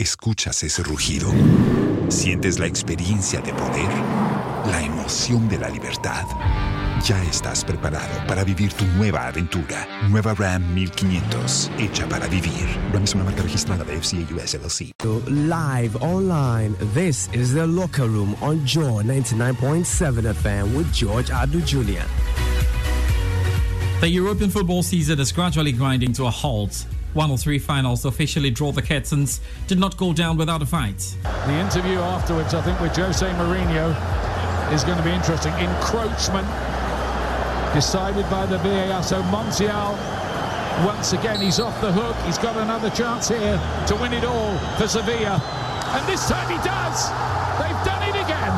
¿Escuchas ese rugido? ¿Sientes la experiencia de poder? ¿La emoción de la libertad? Ya estás preparado para vivir tu nueva aventura. Nueva Ram 1500, hecha para vivir. Ram es una marca registrada de FCA US LLC. Live online, this is the locker room on Joy 99.7 FM with George Adu Jr. The European football season is gradually grinding to a halt. One or three finals officially draw the curtains did not go down without a fight. The interview afterwards, I think, with Jose Mourinho is going to be interesting. Encroachment decided by the VAR. So Montiel, once again, he's off the hook. He's got another chance here to win it all for Sevilla. And this time he does. They've done it again.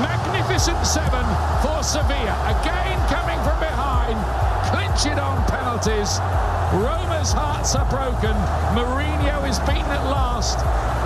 Magnificent seven for Sevilla. Again coming from behind. Clinch it on penalties. Roma's hearts are broken. Mourinho is beaten at last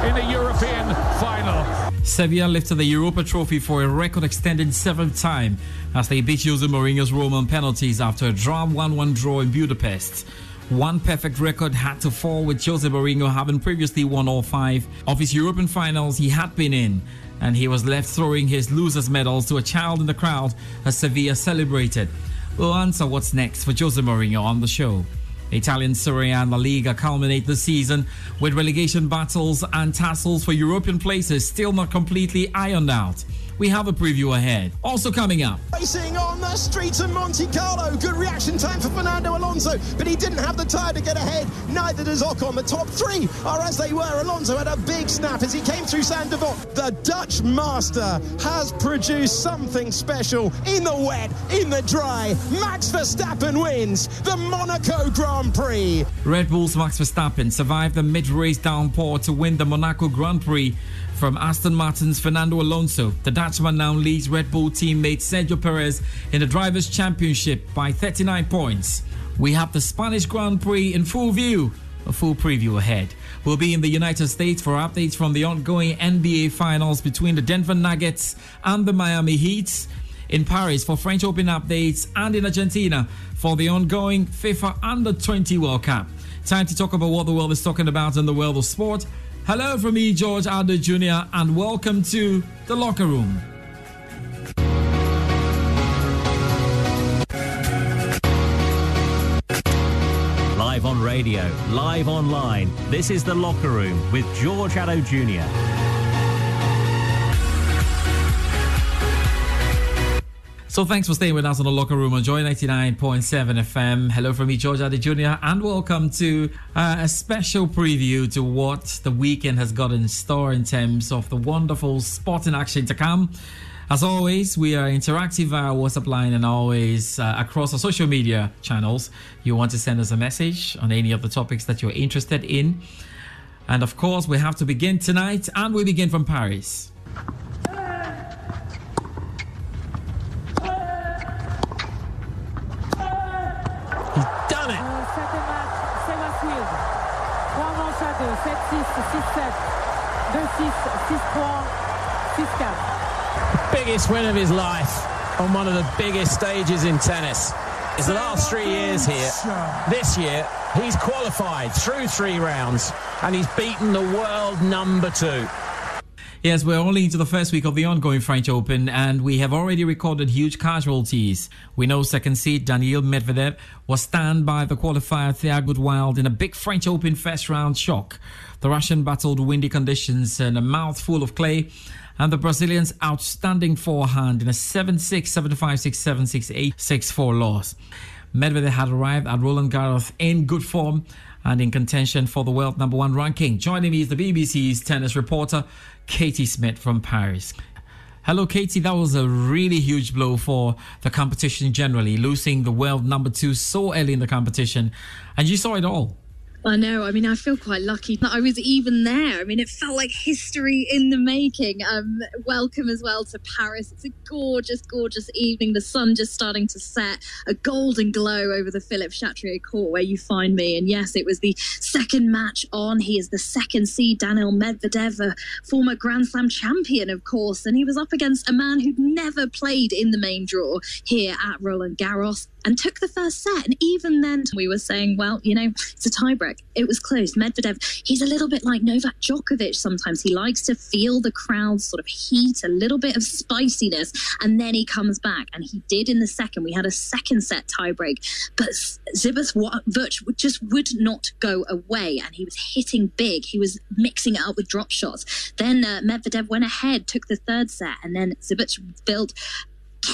in a European final. Sevilla lifted the Europa Trophy for a record extended seventh time as they beat Jose Mourinho's Roma on penalties after a draw 1-1 draw in Budapest. One perfect record had to fall with Jose Mourinho having previously won all five of his European finals he had been in, and he was left throwing his losers' medals to a child in the crowd as Sevilla celebrated. We'll answer what's next for Jose Mourinho on the show. Italian Serie A and La Liga culminate the season with relegation battles and tassels for European places still not completely ironed out. We have a preview ahead. Also coming up. Racing on the streets of Monte Carlo. Good reaction time for Fernando Alonso, but he didn't have the tyre to get ahead. Neither does Ocon. The top three are as they were. Alonso had a big snap as he came through Devote. The Dutch master has produced something special in the wet, in the dry. Max Verstappen wins the Monaco Grand Prix. Red Bull's Max Verstappen survived the mid-race downpour to win the Monaco Grand Prix from Aston Martin's Fernando Alonso. The Dutchman now leads Red Bull teammate Sergio Perez in the Drivers' Championship by 39 points. We have the Spanish Grand Prix in full view. A full preview ahead. We'll be in the United States for updates from the ongoing NBA Finals between the Denver Nuggets and the Miami Heat. In Paris for French Open updates and in Argentina for the ongoing FIFA Under 20 World Cup. Time to talk about what the world is talking about in the world of sport. Hello from me, George Addo Jr., and welcome to The Locker Room. Live on radio, live online, this is The Locker Room with George Addo Jr. So thanks for staying with us on the locker room on Joy 99.7 FM. Hello from me, George Addo Jr., and welcome to uh, a special preview to what the weekend has got in store in terms of the wonderful sporting action to come. As always, we are interactive via WhatsApp line and always uh, across our social media channels. You want to send us a message on any of the topics that you're interested in. And of course, we have to begin tonight, and we begin from Paris. Done it. 6 Biggest win of his life on one of the biggest stages in tennis. It's the last three years here. This year, he's qualified through three rounds and he's beaten the world number two. Yes, we're only into the first week of the ongoing French Open, and we have already recorded huge casualties. We know second seed Daniil Medvedev was stunned by the qualifier Thiago Wild in a big French Open first round shock. The Russian battled windy conditions and a mouthful of clay, and the Brazilian's outstanding forehand in a 7 6, 7 5, 6 7, 6 8, 6 4 loss. Medvedev had arrived at Roland Garros in good form and in contention for the world number one ranking. Joining me is the BBC's tennis reporter, Katie Smith from Paris. Hello, Katie. That was a really huge blow for the competition generally, losing the world number two so early in the competition. And you saw it all. I know. I mean, I feel quite lucky that I was even there. I mean, it felt like history in the making. Um, welcome as well to Paris. It's a gorgeous, gorgeous evening. The sun just starting to set, a golden glow over the Philippe Chatrier court where you find me. And yes, it was the second match on. He is the second seed, Daniil Medvedev, a former Grand Slam champion, of course. And he was up against a man who'd never played in the main draw here at Roland Garros and took the first set. And even then, we were saying, well, you know, it's a tiebreak. It was close. Medvedev, he's a little bit like Novak Djokovic sometimes. He likes to feel the crowd's sort of heat, a little bit of spiciness, and then he comes back. And he did in the second. We had a second set tiebreak, but Seyboth just would not go away. And he was hitting big. He was mixing it up with drop shots. Then uh, Medvedev went ahead, took the third set, and then Seyboth Wild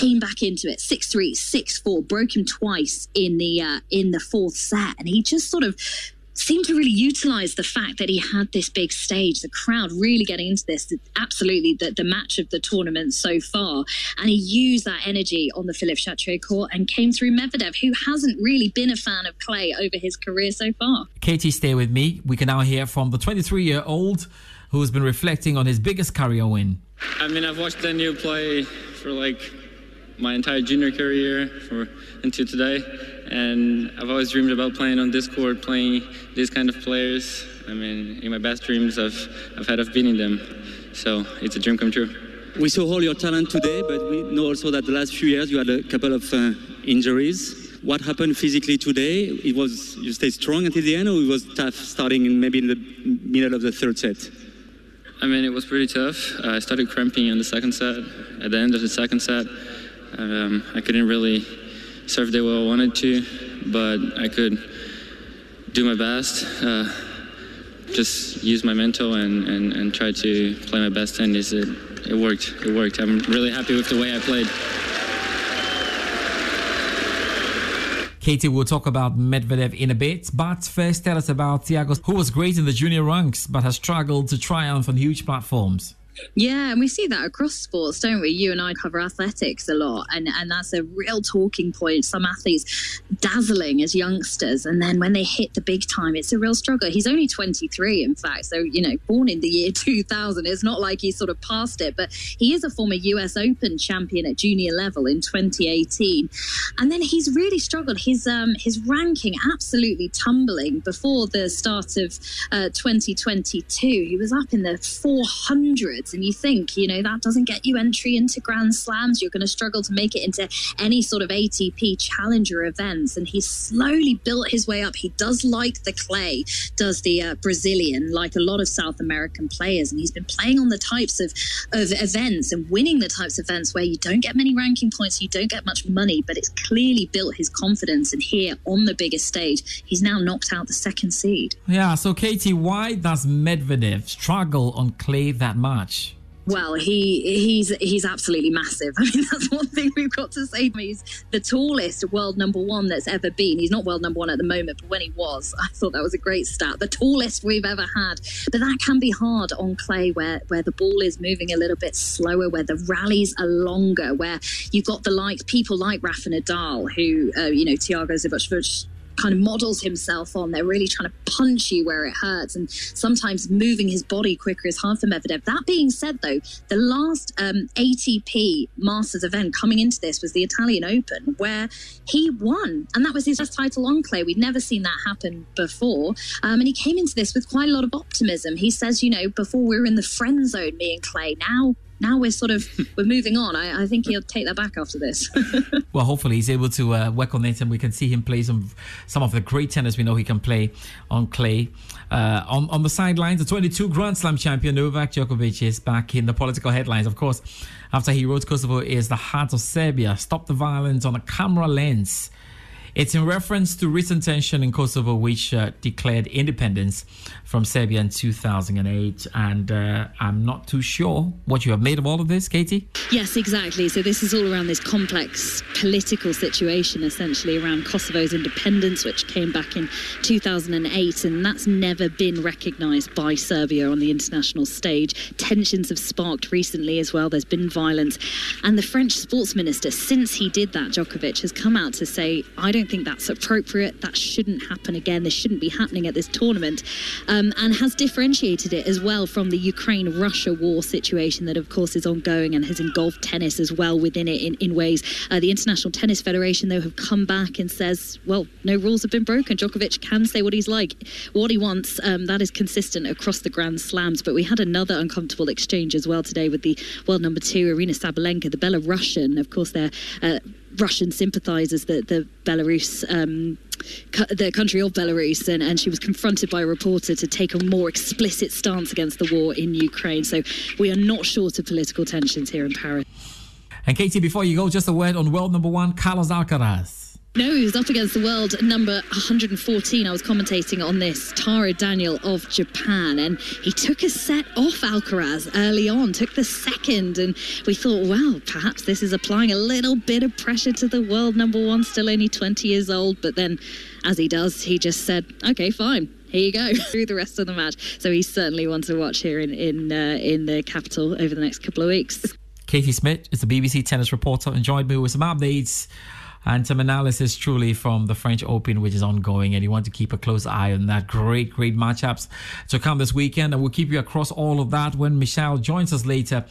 came back into it. 6-3 6-4 broke him twice in the uh, in the fourth set. And he just sort of seemed to really utilize the fact that he had this big stage. The crowd really getting into this absolutely the, the match of the tournament so far. And he used that energy on the Philippe Chatrier court and came through Medvedev who hasn't really been a fan of clay over his career so far. Katie stay with me. We can now hear from the 23 year old who's been reflecting on his biggest career win. I mean I've watched Daniel play for like my entire junior career for until today. And I've always dreamed about playing on this court, playing these kind of players. I mean, in my best dreams, I've, I've had of beating them. So it's a dream come true. We saw all your talent today, but we know also that the last few years you had a couple of uh, injuries. What happened physically today? It was you stayed strong until the end, or it was tough starting in maybe in the middle of the third set? I mean, it was pretty tough. I started cramping in the second set. At the end of the second set, um, I couldn't really serve the way I wanted to, but I could do my best. Uh, just use my mental and, and, and try to play my best tennis. It, it worked. It worked. I'm really happy with the way I played. Katie will talk about Medvedev in a bit, but first tell us about Thiago, who was great in the junior ranks but has struggled to triumph on huge platforms. Yeah, and we see that across sports, don't we? You and I cover athletics a lot, and, and that's a real talking point. Some athletes dazzling as youngsters, and then when they hit the big time, it's a real struggle. He's only 23, in fact, so, you know, born in the year 2000. It's not like he's sort of past it, but he is a former US Open champion at junior level in 2018. And then he's really struggled. His, um, his ranking absolutely tumbling before the start of uh, 2022. He was up in the 400 and you think, you know, that doesn't get you entry into Grand Slams. You're going to struggle to make it into any sort of ATP challenger events. And he's slowly built his way up. He does like the clay, does the uh, Brazilian, like a lot of South American players. And he's been playing on the types of, of events and winning the types of events where you don't get many ranking points, you don't get much money, but it's clearly built his confidence. And here on the biggest stage, he's now knocked out the second seed. Yeah. So, Katie, why does Medvedev struggle on clay that much? Well, he he's he's absolutely massive. I mean, that's one thing we've got to say. He's the tallest world number one that's ever been. He's not world number one at the moment, but when he was, I thought that was a great stat. The tallest we've ever had. But that can be hard on clay, where where the ball is moving a little bit slower, where the rallies are longer, where you've got the like people like Rafa Nadal, who uh, you know Thiago Seyboth Wild kind of models himself on. They're really trying to punch you where it hurts, and sometimes moving his body quicker is hard for Medvedev. That being said, though, the last um, ATP Masters event coming into this was the Italian Open, where he won, and that was his first title on clay. We'd never seen that happen before, um, and he came into this with quite a lot of optimism. He says, you know, before we were in the friend zone, me and Clay. Now now we're sort of we're moving on. I, I think he'll take that back after this. well, hopefully he's able to uh, work on it, and we can see him play some some of the great tennis we know he can play on clay. Uh, on on the sidelines, the 22 Grand Slam champion Novak Djokovic is back in the political headlines, of course, after he wrote Kosovo is the heart of Serbia. Stop the violence on a camera lens. It's in reference to recent tension in Kosovo, which uh, declared independence from Serbia in 2008. And uh, I'm not too sure what you have made of all of this, Katie. Yes, exactly. So this is all around this complex political situation, essentially around Kosovo's independence, which came back in 2008, and that's never been recognised by Serbia on the international stage. Tensions have sparked recently as well. There's been violence, and the French sports minister, since he did that, Djokovic has come out to say, "I don't think that's appropriate. That shouldn't happen again. This shouldn't be happening at this tournament." um, and has differentiated it as well from the Ukraine Russia war situation that, of course, is ongoing and has engulfed tennis as well within it in, in ways. Uh, the International Tennis Federation, though, have come back and says, well, no rules have been broken. Djokovic can say what he's like, what he wants. Um, that is consistent across the Grand Slams. But we had another uncomfortable exchange as well today with the world number two, Aryna Sabalenka, the Belarusian. Of course, they're. Uh, Russian sympathisers, the, the Belarus, um, the country of Belarus, and, and she was confronted by a reporter to take a more explicit stance against the war in Ukraine. So we are not short of political tensions here in Paris. And Katie, before you go, just a word on world number one, Carlos Alcaraz. No, he was up against the world number 114. I was commentating on this, Taro Daniel of Japan, and he took a set off Alcaraz early on, took the second, and we thought, well, perhaps this is applying a little bit of pressure to the world number one, still only 20 years old. But then, as he does, he just said, okay, fine, here you go through the rest of the match. So he's certainly one to watch here in in uh, in the capital over the next couple of weeks. Katie Smith is the BBC tennis reporter and joined me with some updates and some analysis truly from the French Open, which is ongoing. And you want to keep a close eye on that. Great, great matchups to come this weekend. And we'll keep you across all of that when Michelle joins us later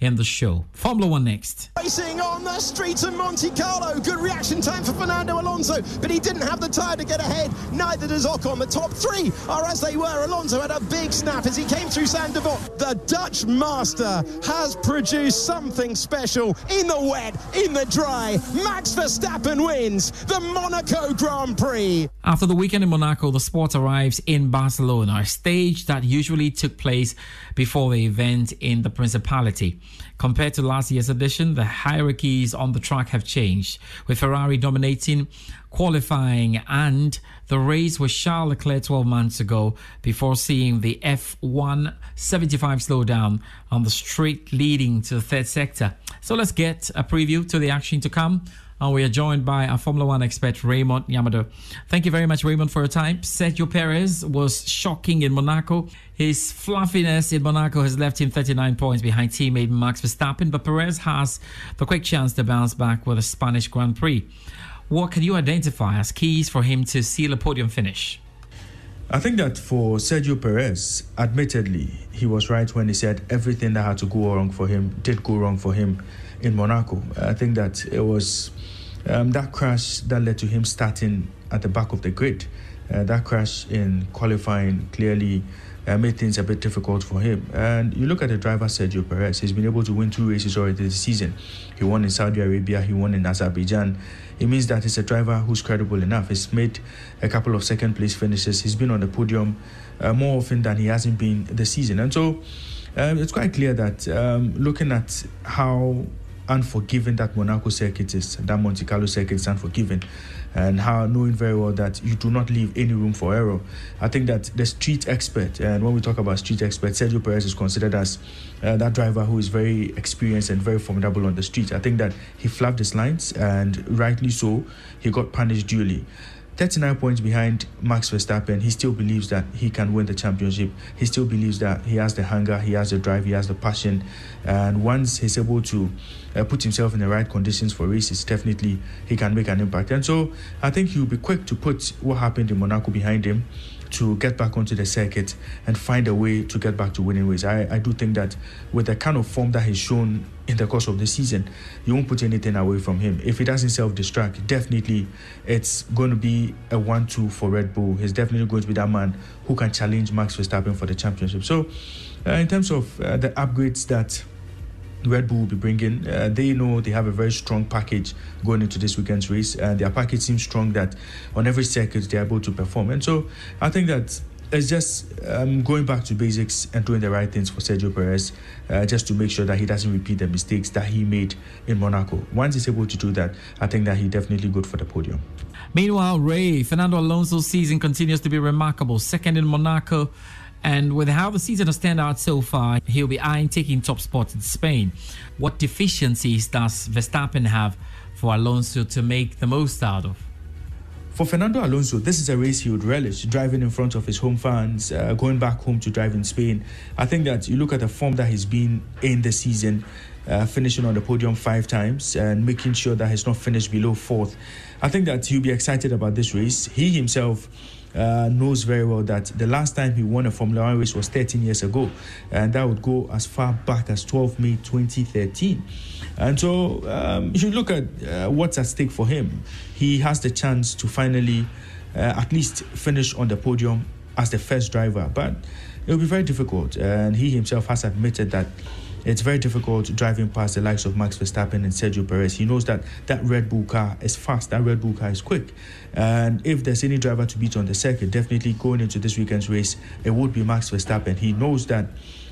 in the show. Formula One next. Racing on the streets of Monte Carlo. Good reaction time for Fernando Alonso, but he didn't have the tyre to get ahead. Neither does Ocon. The top three are as they were. Alonso had a big snap as he came through Devote. The Dutch master has produced something special in the wet, in the dry. Max Verstappen wins the Monaco Grand Prix. After the weekend in Monaco, the sport arrives in Barcelona, a stage that usually took place before the event in the Principality. Compared to last year's edition, the hierarchies on the track have changed, with Ferrari dominating qualifying and the race with Charles Leclerc 12 months ago before seeing the F1 75 slowdown on the straight leading to the third sector. So let's get a preview to the action to come and we are joined by our Formula One expert, Raymond Yamado. Thank you very much, Raymond, for your time. Sergio Perez was shocking in Monaco. His fluffiness in Monaco has left him 39 points behind teammate Max Verstappen, but Perez has the quick chance to bounce back with a Spanish Grand Prix. What can you identify as keys for him to seal a podium finish? I think that for Sergio Perez, admittedly, he was right when he said everything that had to go wrong for him did go wrong for him in Monaco. I think that it was um, that crash that led to him starting at the back of the grid. Uh, that crash in qualifying clearly uh, made things a bit difficult for him. And you look at the driver Sergio Perez, he's been able to win two races already this season. He won in Saudi Arabia, he won in Azerbaijan. It means that he's a driver who's credible enough. He's made a couple of second place finishes, he's been on the podium uh, more often than he hasn't been this season. And so um, it's quite clear that um, looking at how unforgiving that Monaco circuit is, that Monte Carlo circuit is unforgiving, and how knowing very well that you do not leave any room for error. I think that the street expert, and when we talk about street expert, Sergio Perez is considered as uh, that driver who is very experienced and very formidable on the street. I think that he flapped his lines, and rightly so, he got punished duly. 39 points behind Max Verstappen, he still believes that he can win the championship. He still believes that he has the hunger, he has the drive, he has the passion. And once he's able to uh, put himself in the right conditions for races, definitely he can make an impact. And so I think he'll be quick to put what happened in Monaco behind him to get back onto the circuit and find a way to get back to winning ways. I, I do think that with the kind of form that he's shown in the course of the season, you won't put anything away from him. If he doesn't self destruct, definitely it's going to be a 1 2 for Red Bull. He's definitely going to be that man who can challenge Max Verstappen for the championship. So, uh, in terms of uh, the upgrades that Red Bull will be bringing. Uh, they know they have a very strong package going into this weekend's race, and their package seems strong that on every circuit they're able to perform. And so I think that it's just um, going back to basics and doing the right things for Sergio Perez, uh, just to make sure that he doesn't repeat the mistakes that he made in Monaco. Once he's able to do that, I think that he's definitely good for the podium. Meanwhile, Ray, Fernando Alonso's season continues to be remarkable. Second in Monaco. And with how the season has turned out so far, he'll be eyeing taking top spot in Spain. What deficiencies does Verstappen have for Alonso to make the most out of? For Fernando Alonso, this is a race he would relish, driving in front of his home fans, uh, going back home to drive in Spain. I think that you look at the form that he's been in the season, uh, finishing on the podium five times and making sure that he's not finished below fourth. I think that he'll be excited about this race. He himself uh, knows very well that the last time he won a Formula One race was 13 years ago, and that would go as far back as 12 May 2013. And so, um, you look at uh, what's at stake for him. He has the chance to finally, uh, at least, finish on the podium as the first driver, but it will be very difficult. And he himself has admitted that it's very difficult driving past the likes of Max Verstappen and Sergio Perez. He knows that that Red Bull car is fast, that Red Bull car is quick. And if there's any driver to beat on the circuit, definitely going into this weekend's race, it would be Max Verstappen. He knows that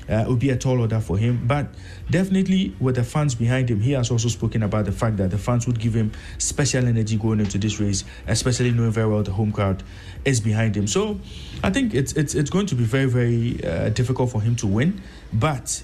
uh, it would be a tall order for him. But definitely, with the fans behind him, he has also spoken about the fact that the fans would give him special energy going into this race, especially knowing very well the home crowd is behind him. So I think it's it's it's going to be very very uh, difficult for him to win, but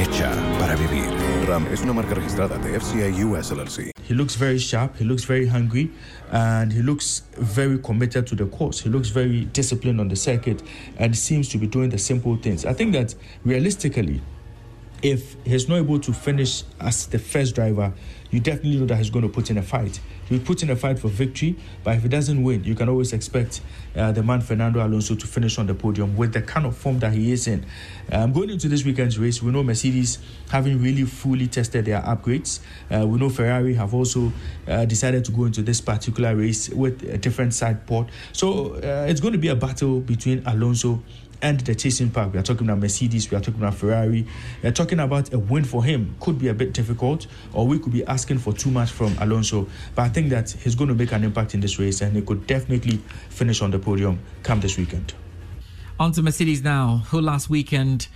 Hecha para vivir. RAM es una marca registrada de US LLC. He looks very sharp, he looks very hungry, and he looks very committed to the course. He looks very disciplined on the circuit and seems to be doing the simple things. I think that realistically, if he's not able to finish as the first driver, you definitely know that he's going to put in a fight. He'll put in a fight for victory, but if he doesn't win, you can always expect uh, the man Fernando Alonso to finish on the podium with the kind of form that he is in. Um, going into this weekend's race, we know Mercedes haven't really fully tested their upgrades. Uh, we know Ferrari have also uh, decided to go into this particular race with a different side pod. So uh, it's going to be a battle between Alonso and the chasing pack. We are talking about Mercedes, we are talking about Ferrari. We are talking about a win for him. Could be a bit difficult, or we could be asking for too much from Alonso. But I think that he's going to make an impact in this race and he could definitely finish on the podium come this weekend. On to Mercedes now, who last weekend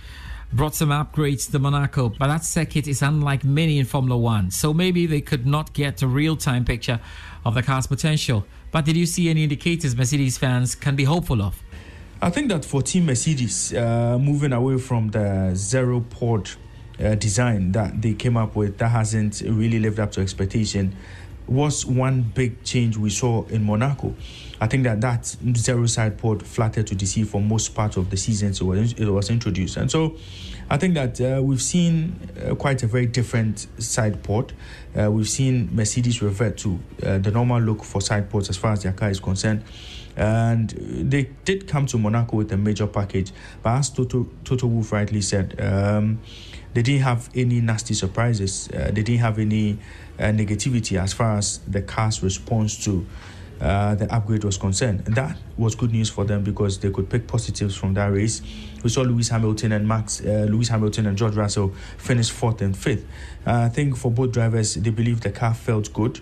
brought some upgrades to Monaco, but that circuit is unlike many in Formula One. So maybe they could not get a real time picture of the car's potential. But did you see any indicators Mercedes fans can be hopeful of? I think that for Team Mercedes, uh, moving away from the zero port uh, design that they came up with, that hasn't really lived up to expectation, was one big change we saw in Monaco. I think that that zero side pod flattered to DC for most part of the season, so it was introduced, and so I think that uh, we've seen uh, quite a very different side pod. Uh, we've seen Mercedes revert to uh, the normal look for side pods as far as their car is concerned and they did come to Monaco with a major package. But as Toto, Toto Wolff rightly said, um, they didn't have any nasty surprises. Uh, they didn't have any uh, negativity as far as the car's response to uh, the upgrade was concerned. And that was good news for them because they could pick positives from that race. We saw Lewis Hamilton and Max, uh, Lewis Hamilton and George Russell finish fourth and fifth. Uh, I think for both drivers, they believe the car felt good.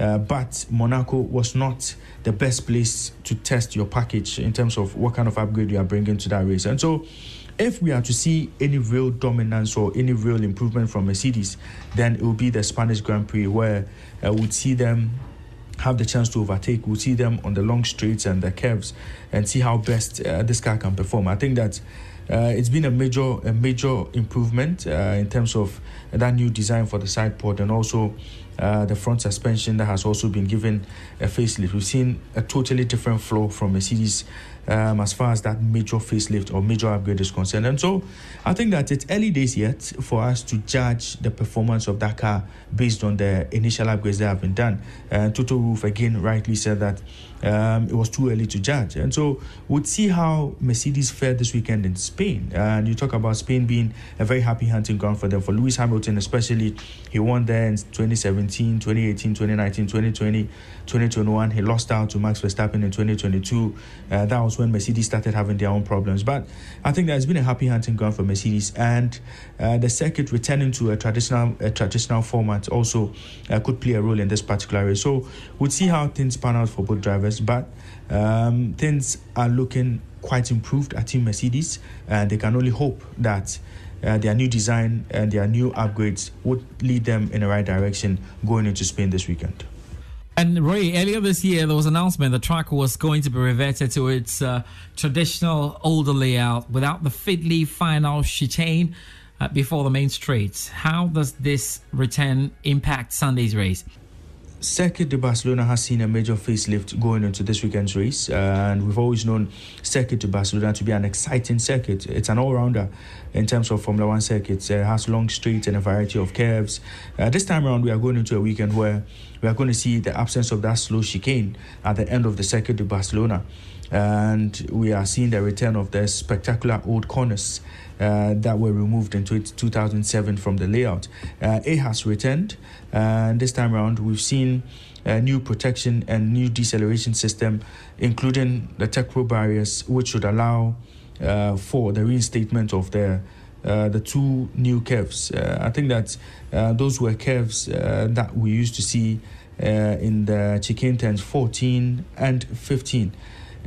Uh, but Monaco was not the best place to test your package in terms of what kind of upgrade you are bringing to that race. And so, if we are to see any real dominance or any real improvement from Mercedes, then it will be the Spanish Grand Prix where uh, we'd see them have the chance to overtake. We'll see them on the long straights and the curves and see how best uh, this car can perform. I think that uh, it's been a major a major improvement uh, in terms of that new design for the side pod and also uh, the front suspension that has also been given a facelift. We've seen a totally different flow from Mercedes um, as far as that major facelift or major upgrade is concerned. And so I think that it's early days yet for us to judge the performance of that car based on the initial upgrades that have been done. And Toto Wolff again rightly said that um, it was too early to judge. And so we'll see how Mercedes fared this weekend in Spain. And you talk about Spain being a very happy hunting ground for them. For Lewis Hamilton, especially, he won there in 2017, 2018, 2019, 2020, 2021. He lost out to Max Verstappen in 2022. Uh, that was when Mercedes started having their own problems. But I think there's been a happy hunting ground for Mercedes. And uh, the circuit returning to a traditional, a traditional format also uh, could play a role in this particular race. So we'll see how things pan out for both drivers but um, things are looking quite improved at Team Mercedes, and they can only hope that uh, their new design and their new upgrades would lead them in the right direction going into Spain this weekend. And Ray, earlier this year, there was an announcement the track was going to be reverted to its uh, traditional older layout without the fiddly final chicane uh, before the main straight. How does this return impact Sunday's race? Circuit de Barcelona has seen a major facelift going into this weekend's race, and we've always known Circuit de Barcelona to be an exciting circuit. It's an all-rounder in terms of Formula One circuits. It has long straights and a variety of curves. Uh, this time around, we are going into a weekend where we are going to see the absence of that slow chicane at the end of the Circuit de Barcelona, and we are seeing the return of the spectacular old corners uh, that were removed in 2007 from the layout. Uh, it has returned, and this time around we've seen a new protection and new deceleration system, including the TecPro barriers, which should allow uh, for the reinstatement of the uh, the two new curves. Uh, I think that uh, those were curves that we used to see in the chicane turns 14 and 15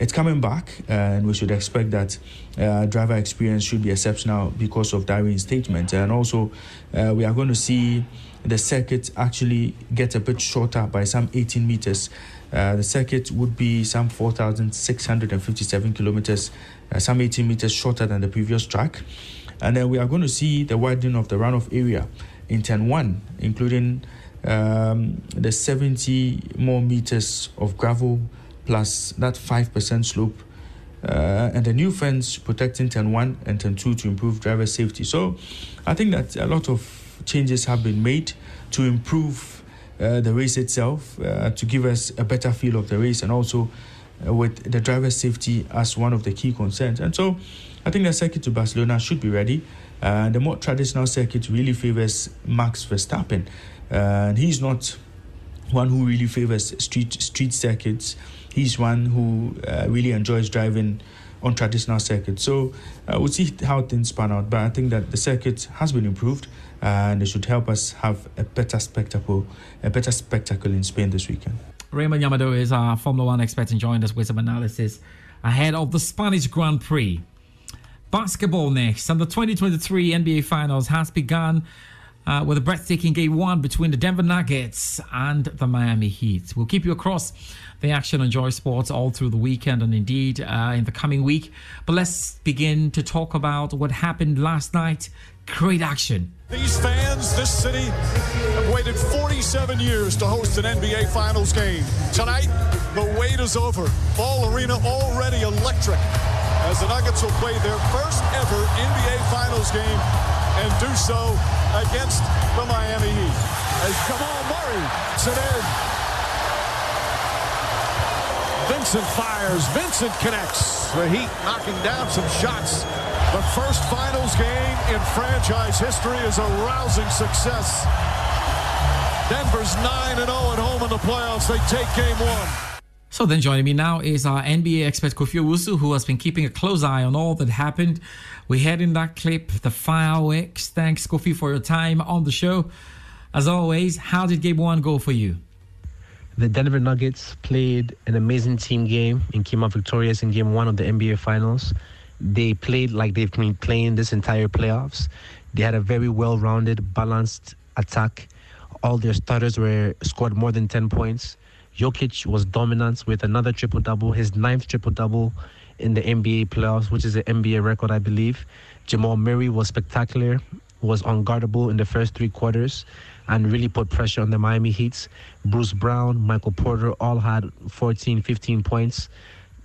it's coming back, and we should expect that uh, driver experience should be exceptional because of that reinstatement. And also, uh, we are going to see the circuit actually get a bit shorter by some 18 meters. Uh, the circuit would be some 4,657 kilometers, uh, some 18 meters shorter than the previous track. And then we are going to see the widening of the runoff area in turn 1, including um, the 70 more meters of gravel plus that 5% slope uh, and the new fence protecting turn one and turn two to improve driver safety. So I think that a lot of changes have been made to improve uh, the race itself, uh, to give us a better feel of the race, and also uh, with the driver safety as one of the key concerns. And so I think the circuit to Barcelona should be ready. Uh, the more traditional circuit really favors Max Verstappen, and he's not one who really favors street street circuits. He's one who uh, really enjoys driving on traditional circuits. So uh, we'll see how things pan out. But I think that the circuit has been improved, and it should help us have a better spectacle, a better spectacle in Spain this weekend. Raymond Yamado is our Formula One expert and joined us with some analysis ahead of the Spanish Grand Prix. Basketball next, and the 2023 NBA Finals has begun uh, with a breathtaking game one between the Denver Nuggets and the Miami Heat. We'll keep you across the action on Joy Sports all through the weekend and indeed uh, in the coming week. But let's begin to talk about what happened last night. Great action. These fans, this city, have waited 47 years to host an NBA Finals game. Tonight, the wait is over. Ball Arena already electric as the Nuggets will play their first ever NBA Finals game and do so against the Miami Heat. As Jamal Murray in. Vincent fires. Vincent connects. The Heat knocking down some shots. The first finals game in franchise history is a rousing success. Denver's 9 0 at home in the playoffs. They take game one. So then joining me now is our NBA expert Kofi Owusu, who has been keeping a close eye on all that happened. We had in that clip the fireworks. Thanks, Kofi, for your time on the show. As always, how did game one go for you? The Denver Nuggets played an amazing team game and came out victorious in game one of the NBA Finals. They played like they've been playing this entire playoffs. They had a very well rounded, balanced attack. All their starters were scored more than 10 points Jokic was dominant with another triple double, his ninth triple double in the NBA playoffs, which is an NBA record, I believe. Jamal Murray was spectacular, was unguardable in the first three quarters, and really put pressure on the Miami Heats. Bruce Brown, Michael Porter all had 14, 15 points,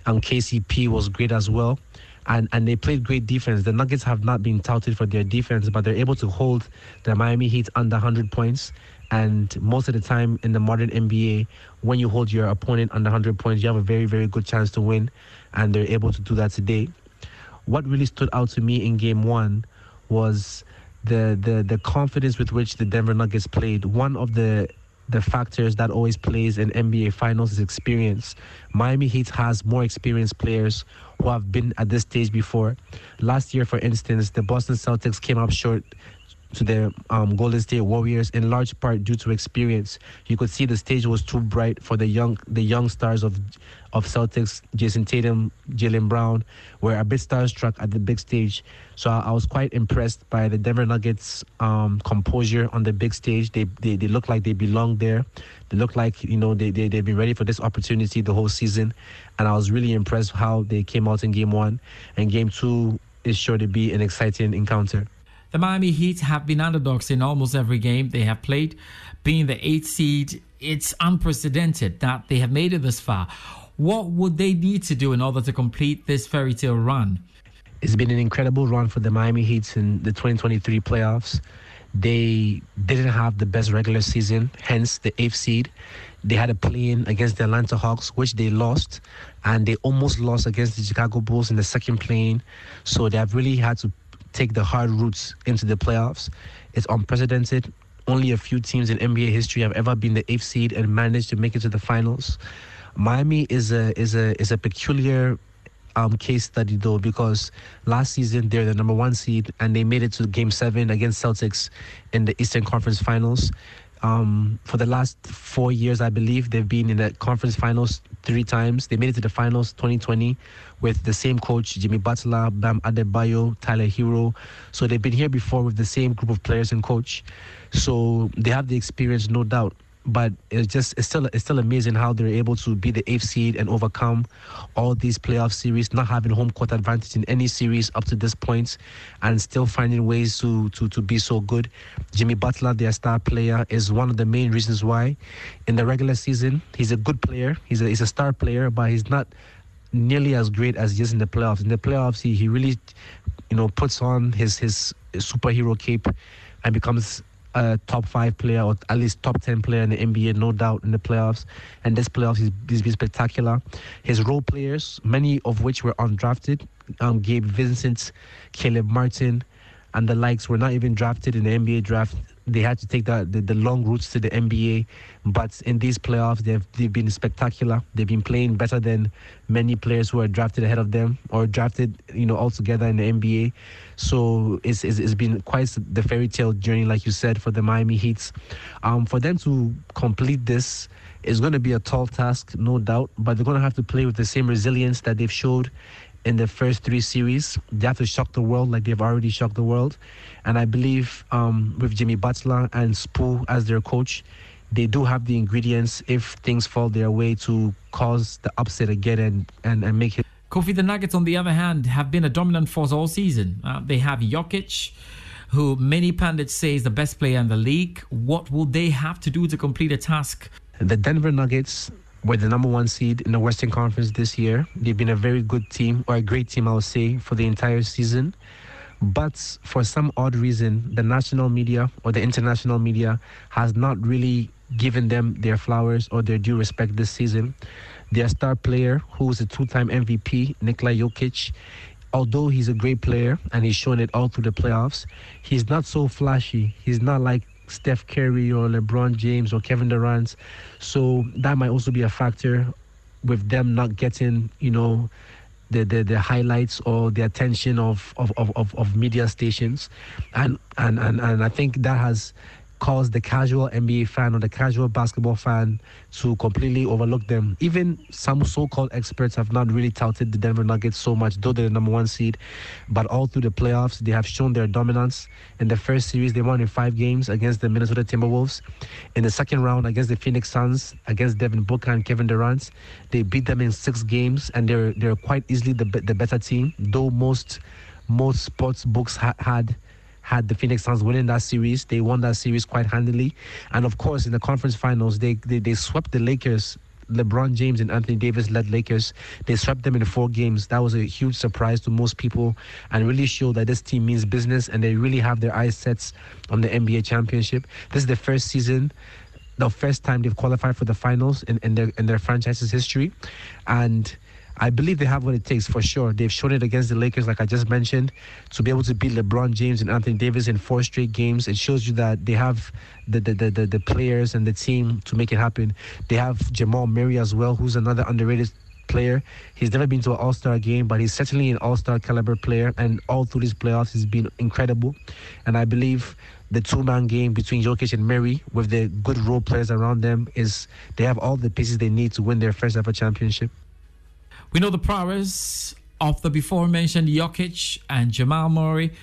and KCP was great as well. And, and they played great defense. The Nuggets have not been touted for their defense, but they're able to hold the Miami Heat under 100 points and most of the time in the modern NBA, when you hold your opponent under 100 points, you have a very, very good chance to win. And they're able to do that today. What really stood out to me in game one was the, the, the confidence with which the Denver Nuggets played. One of the the factors that always plays in NBA finals is experience. Miami Heat has more experienced players who have been at this stage before. Last year, for instance, the Boston Celtics came up short to the um, Golden State Warriors in large part due to experience. You could see the stage was too bright for the young the young stars of of Celtics, Jayson Tatum, Jaylen Brown, were a bit starstruck at the big stage. So I, I was quite impressed by the Denver Nuggets' um, composure on the big stage. They, they they look like they belong there. They look like you know they they they've been ready for this opportunity the whole season, and I was really impressed how they came out in Game One, and Game Two is sure to be an exciting encounter. The Miami Heat have been underdogs in almost every game they have played. Being the eighth seed, it's unprecedented that they have made it this far. What would they need to do in order to complete this fairy tale run? It's been an incredible run for the Miami Heat in the 2023 playoffs. They didn't have the best regular season, hence the eighth seed. They had a play-in against the Atlanta Hawks, which they lost, and they almost lost against the Chicago Bulls in the second play-in. So they have really had to take the hard routes into the playoffs. It's unprecedented. Only a few teams in NBA history have ever been the eighth seed and managed to make it to the finals. Miami is a is a is a peculiar um, case study though because last season they're the number one seed and they made it to game seven against Celtics in the Eastern Conference Finals. Um, for the last four years, I believe they've been in the conference finals three times. They made it to the finals 2020 with the same coach, Jimmy Butler, Bam Adebayo, Tyler Herro. So they've been here before with the same group of players and coach. So they have the experience, no doubt but it's just it's still it's still amazing how they're able to be the eighth seed and overcome all these playoff series, not having home court advantage in any series up to this point, and still finding ways to to to be so good. Jimmy Butler, their star player, is one of the main reasons why. In the regular season, he's a good player. He's a he's a star player, but he's not nearly as great as he is in the playoffs. In the playoffs, he, he really, you know, puts on his his superhero cape and becomes a top five player or at least top 10 player in the NBA, no doubt, in the playoffs. And this playoffs, he's, he's been spectacular. His role players, many of which were undrafted, um, Gabe Vincent, Caleb Martin, and the likes were not even drafted in the NBA draft. They had to take the, the, the, long routes to the NBA. But in these playoffs, they've, they've been spectacular. They've been playing better than many players who are drafted ahead of them or drafted, you know, altogether in the NBA. So it's, it's, it's been quite the fairy tale journey, like you said, for the Miami Heats. Um, for them to complete this, is going to be a tall task, no doubt, but they're going to have to play with the same resilience that they've showed in the first three series. They have to shock the world like they've already shocked the world. And I believe um, with Jimmy Butler and Spo as their coach, they do have the ingredients if things fall their way to cause the upset again and, and, and make it. Kofi, the Nuggets, on the other hand, have been a dominant force all season. Uh, they have Jokic, who many pundits say is the best player in the league. What will they have to do to complete a task? The Denver Nuggets were the number one seed in the Western Conference this year. They've been a very good team, or a great team, I would say, for the entire season. But for some odd reason, the national media or the international media has not really given them their flowers or their due respect this season. Their star player, who is a two time MVP, Nikola Jokic, although he's a great player and he's shown it all through the playoffs, he's not so flashy. He's not like Steph Curry or LeBron James or Kevin Durant. So that might also be a factor with them not getting, you know, the, the, the highlights or the attention of, of, of, of, media stations. And, and, and, and I think that has cause the casual NBA fan or the casual basketball fan to completely overlook them. Even some so-called experts have not really touted the Denver Nuggets so much, though they're the number one seed. But all through the playoffs, they have shown their dominance. In the first series, they won in five games against the Minnesota Timberwolves. In the second round, against the Phoenix Suns, against Devin Booker and Kevin Durant, they beat them in six games, and they're they're quite easily the the better team. Though most most sports books ha- had had the Phoenix Suns winning that series. They won that series quite handily. And of course, in the conference finals, they, they, they swept the Lakers LeBron James and Anthony Davis led Lakers. They swept them in four games. That was a huge surprise to most people and really showed that this team means business and they really have their eyes set on the NBA championship. This is the first season, the first time they've qualified for the finals in, in their in their franchise's history. And I believe they have what it takes for sure. They've shown it against the Lakers, like I just mentioned, to be able to beat LeBron James and Anthony Davis in four straight games. It shows you that they have the the, the, the, the players and the team to make it happen. They have Jamal Murray as well, who's another underrated player. He's never been to an All Star game, but he's certainly an All Star caliber player. And all through these playoffs, he's been incredible. And I believe the two man game between Jokic and Murray, with the good role players around them, is they have all the pieces they need to win their first ever championship. We know the prowess of the before mentioned Jokic and Jamal Murray.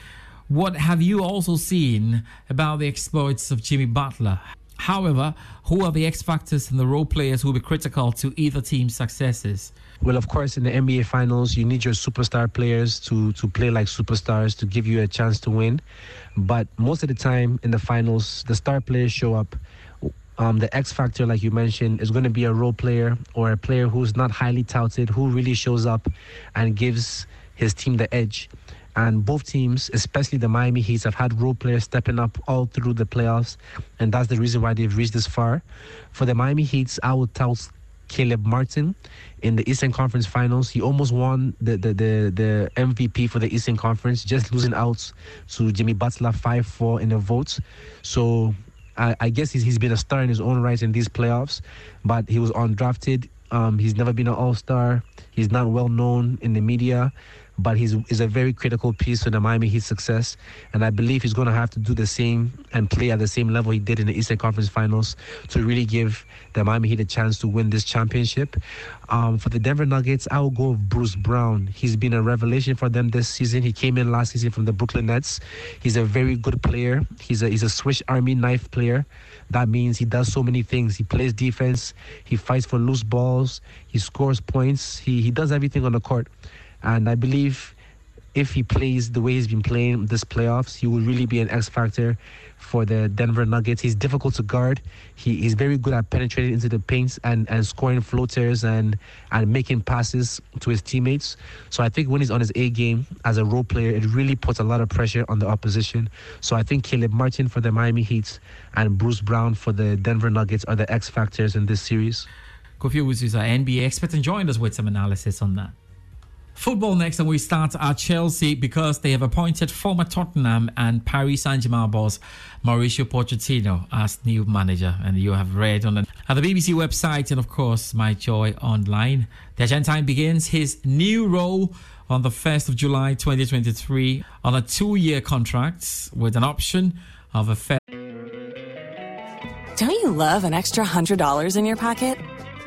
What have you also seen about the exploits of Jimmy Butler? However, who are the X factors and the role players who will be critical to either team's successes? Well, of course, in the NBA Finals, you need your superstar players to to play like superstars to give you a chance to win. But most of the time in the finals, the star players show up um, the X factor, like you mentioned, is going to be a role player or a player who's not highly touted, who really shows up and gives his team the edge. And both teams, especially the Miami Heat, have had role players stepping up all through the playoffs, and that's the reason why they've reached this far. For the Miami Heat, I would tout Caleb Martin in the Eastern Conference Finals. He almost won the, the, the, the MVP for the Eastern Conference, just losing out to Jimmy Butler 5 4 in the votes. So I, I guess he's, he's been a star in his own right in these playoffs, but he was undrafted. Um, he's never been an all star. He's not well known in the media but he's is a very critical piece for the Miami Heat success. And I believe he's going to have to do the same and play at the same level he did in the Eastern Conference Finals to really give the Miami Heat a chance to win this championship. Um, for the Denver Nuggets, I will go with Bruce Brown. He's been a revelation for them this season. He came in last season from the Brooklyn Nets. He's a very good player. He's a he's a Swiss Army knife player. That means he does so many things. He plays defense. He fights for loose balls. He scores points. He he does everything on the court. And I believe if he plays the way he's been playing this playoffs, he will really be an X factor for the Denver Nuggets. He's difficult to guard. He, he's very good at penetrating into the paints and, and scoring floaters and and making passes to his teammates. So I think when he's on his A game as a role player, it really puts a lot of pressure on the opposition. So I think Caleb Martin for the Miami Heat and Bruce Brown for the Denver Nuggets are the X factors in this series. Kofi is our NBA expert and joined us with some analysis on that. Football next, and we start at Chelsea because they have appointed former Tottenham and Paris Saint Germain boss Mauricio Pochettino as new manager. And you have read on the, the BBC website and, of course, My Joy Online. The Argentine begins his new role on the 1st of July 2023 on a two year contract with an option of a. Fe- Don't you love an extra $100 in your pocket?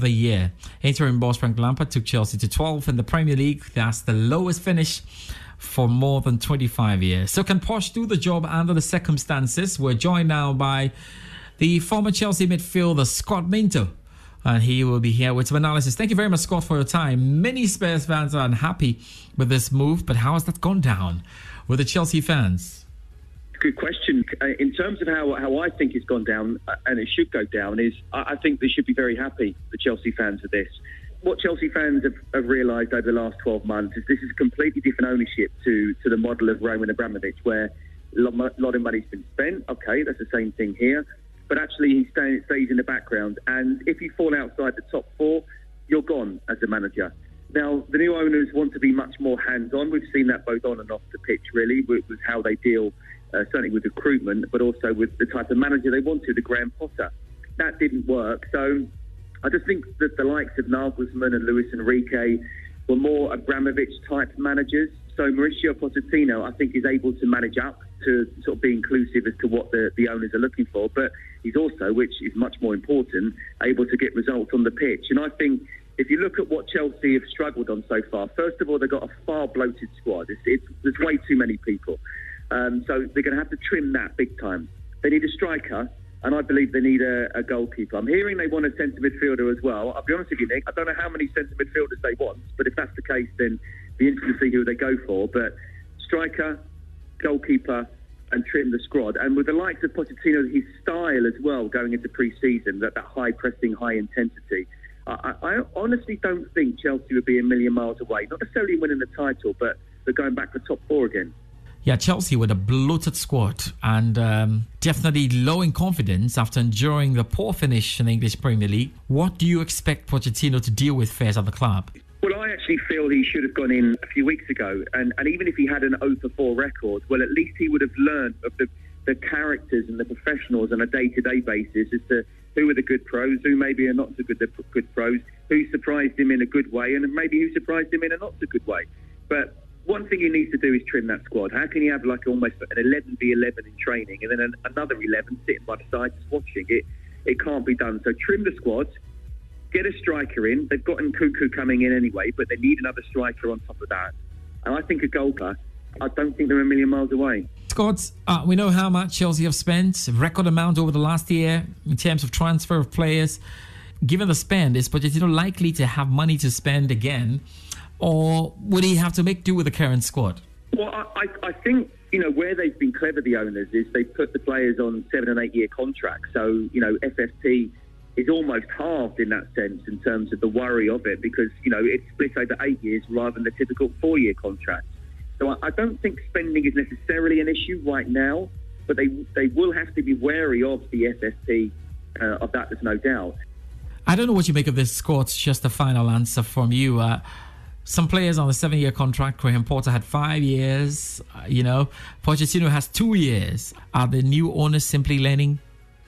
the year. Interim boss Frank Lampard took Chelsea to 12th in the Premier League. That's the lowest finish for more than 25 years. So can Posh do the job under the circumstances? We're joined now by the former Chelsea midfielder Scott Minto. And he will be here with some analysis. Thank you very much, Scott, for your time. Many Spurs fans are unhappy with this move, but how has that gone down with the Chelsea fans? Good question. Uh, in terms of how, how I think it's gone down, uh, and it should go down, is I think they should be very happy, the Chelsea fans, of this. What Chelsea fans have, have realised over the last 12 months is this is a completely different ownership to, to the model of Roman Abramovich, where a lot of money's been spent. Okay, that's the same thing here. But actually, he stay, stays in the background. And if you fall outside the top four, you're gone as a manager. Now, the new owners want to be much more hands on. We've seen that both on and off the pitch, really, with, with how they deal uh, certainly with recruitment, but also with the type of manager they wanted, the Graham Potter. That didn't work. So I just think that the likes of Nagelsmann and Luis Enrique were more Abramovich type managers. So Mauricio Pochettino, I think, is able to manage up to sort of be inclusive as to what the, the owners are looking for. But he's also, which is much more important, able to get results on the pitch. And I think if you look at what Chelsea have struggled on so far, first of all, they've got a far bloated squad. It's, it's, there's way too many people. Um, so they're going to have to trim that big time. They need a striker, and I believe they need a, a, goalkeeper. I'm hearing they want a centre midfielder as well. I'll be honest with you, Nick. I don't know how many centre midfielders they want, but if that's the case, then be interesting to see who they go for. But striker, goalkeeper, and trim the squad. And with the likes of Pochettino, his style as well, going into pre-season, that, that high pressing, high intensity. I, I honestly don't think Chelsea would be a million miles away. Not necessarily winning the title, but, but going back to top four again. Yeah, Chelsea with a bloated squad and um, definitely low in confidence after enduring the poor finish in the English Premier League. What do you expect Pochettino to deal with first at the club? Well, I actually feel he should have gone in a few weeks ago, and, and even if he had an 0 for 4 record, well, at least he would have learned of the, the characters and the professionals on a day-to-day basis as to who are the good pros, who maybe are not so good, the good pros, who surprised him in a good way, and maybe who surprised him in a not so good way. But one thing he needs to do is trim that squad. How can you have like almost an 11 v 11 in training and then an, another 11 sitting by the side just watching it? It can't be done. So trim the squad, get a striker in. They've got Nkunku coming in anyway, but they need another striker on top of that. And I think a goalkeeper. I don't think they're a million miles away. Scott, uh, we know how much Chelsea have spent, record amount over the last year in terms of transfer of players. Given the spend, is Pochettino likely to have money to spend again? Or would he have to make do with the current squad? Well, I, I think you know where they've been clever, the owners, is they put the players on seven and eight year contracts. So you know FFP is almost halved in that sense in terms of the worry of it because you know it's split over eight years rather than the typical four year contract. So I, I don't think spending is necessarily an issue right now. but they they will have to be wary of the FFP. Uh, of that, there's no doubt. I don't know what you make of this, Scott. Just a final answer from you. Uh, some players on a seven-year contract. Graham Potter had five years. Uh, you know, Pochettino has two years. Are the new owners simply learning?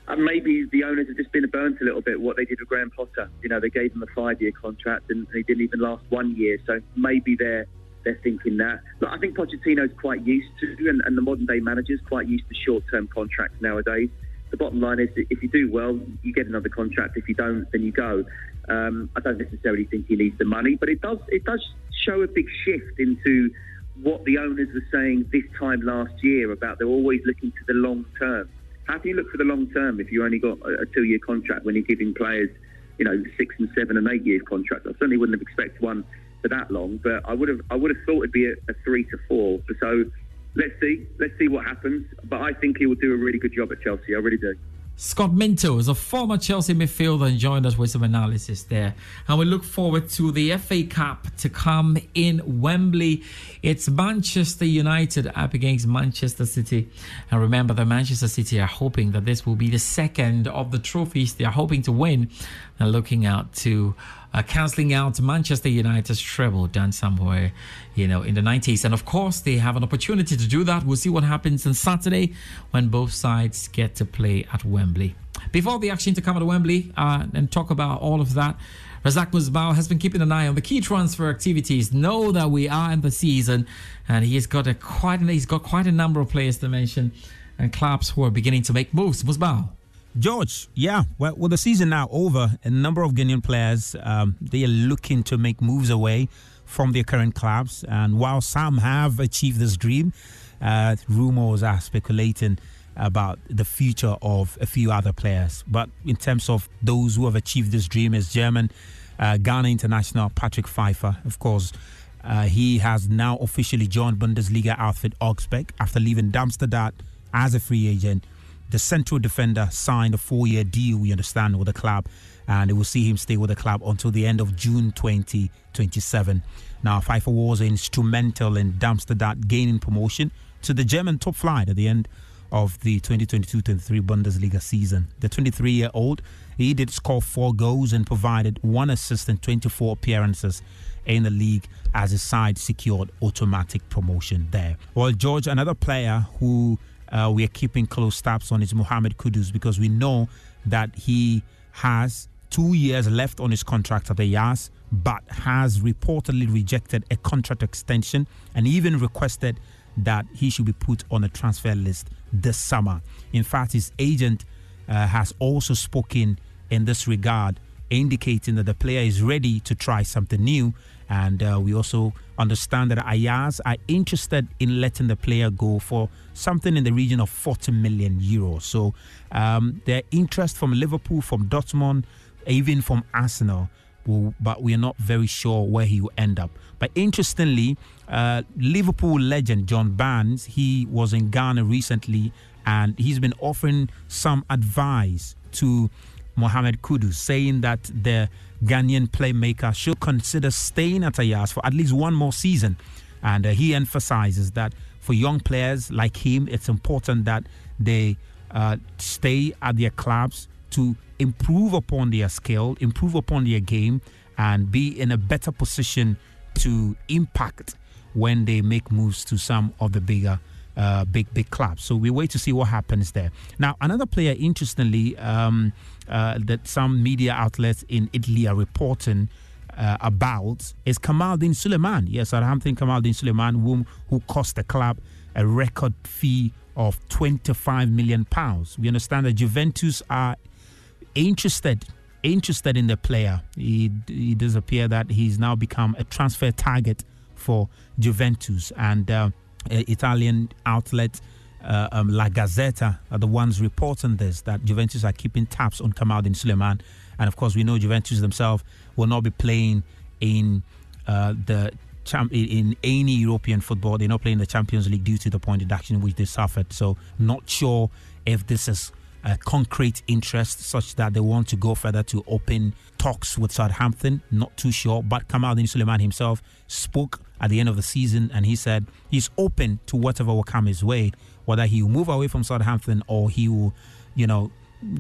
And maybe the owners have just been burnt a little bit what they did with Graham Potter. You know, they gave him a five-year contract and he didn't even last one year. So maybe they're they're thinking that. But I think Pochettino's quite used to, and, and the modern day managers quite used to short-term contracts nowadays. The bottom line is, if you do well, you get another contract. If you don't, then you go. Um, I don't necessarily think he needs the money, but it does it does show a big shift into what the owners were saying this time last year about they're always looking to the long term. How can you look for the long term if you only got a, a two-year contract when you're giving players, you know, six and seven and eight year contracts? I certainly wouldn't have expected one for that long, but I would have I would have thought it'd be a, a three to four. So let's see, let's see what happens. But I think he will do a really good job at Chelsea. I really do. Scott Minto is a former Chelsea midfielder and joined us with some analysis there. And we look forward to the FA Cup to come in Wembley. It's Manchester United up against Manchester City. And remember that Manchester City are hoping that this will be the second of the trophies they are hoping to win. And looking out to uh, cancelling out Manchester United's treble done somewhere, you know, in the 90s. And of course, they have an opportunity to do that. We'll see what happens on Saturday when both sides get to play at Wembley. Before the action to come at Wembley uh, and talk about all of that, Razak Musbao has been keeping an eye on the key transfer activities. Know that we are in the season, and he's got a quite he's got quite a number of players to mention, and clubs who are beginning to make moves. Musbao. George, yeah, well, with the season now over, a number of Ghanaian players um, they are looking to make moves away from their current clubs, and while some have achieved this dream, uh, rumors are speculating about the future of a few other players. But in terms of those who have achieved this dream, is German uh, Ghana international Patrick Pfeiffer, of course. Uh, he has now officially joined Bundesliga outfit Augsburg after leaving Darmstadt as a free agent the central defender signed a four year deal, we understand, with the club, and it will see him stay with the club until the end of June 2027. Now, Pfeiffer was instrumental in Darmstadt gaining promotion to the German top flight at the end of the 2022-23 Bundesliga season. The 23-year-old, he did score four goals and provided one assist in 24 appearances in the league as his side secured automatic promotion there. Well, George, another player who uh, we are keeping close tabs on is Mohamed Kudus because we know that he has two years left on his contract at the Yas, but has reportedly rejected a contract extension and even requested that he should be put on a transfer list this summer. In fact, his agent uh, has also spoken in this regard, indicating that the player is ready to try something new. And uh, we also understand that Ajax are interested in letting the player go for something in the region of 40 million euros. So um, their interest from Liverpool, from Dortmund, even from Arsenal, will, but we are not very sure where he will end up. But interestingly, uh, Liverpool legend John Barnes, he was in Ghana recently and he's been offering some advice to Mohamed Kudus, saying that the Ghanaian playmaker should consider staying at Ajax for at least one more season. And uh, he emphasizes that for young players like him, it's important that they uh, stay at their clubs to improve upon their skill, improve upon their game, and be in a better position to impact when they make moves to some of the bigger uh, big big clubs. So we wait to see what happens there. Now, another player, interestingly, um, uh, that some media outlets in Italy are reporting. Uh, about is Kamaldeen Suleiman. Yes, Southampton Kamaldeen Suleiman, whom, who cost the club a record fee of 25 million pounds. We understand that Juventus are interested interested in the player. It does appear that he's now become a transfer target for Juventus and. Uh, Italian outlet uh, um, La Gazzetta are the ones reporting this that Juventus are keeping tabs on Kamaldeen Suleiman, and of course we know Juventus themselves will not be playing in uh, the champ in any European football. They're not playing the Champions League due to the point deduction which they suffered. So not sure if this is uh, concrete interest such that they want to go further to open talks with Southampton. Not too sure, but Kamaldeen Suleiman himself spoke at the end of the season and he said he's open to whatever will come his way, whether he will move away from Southampton or he will, you know,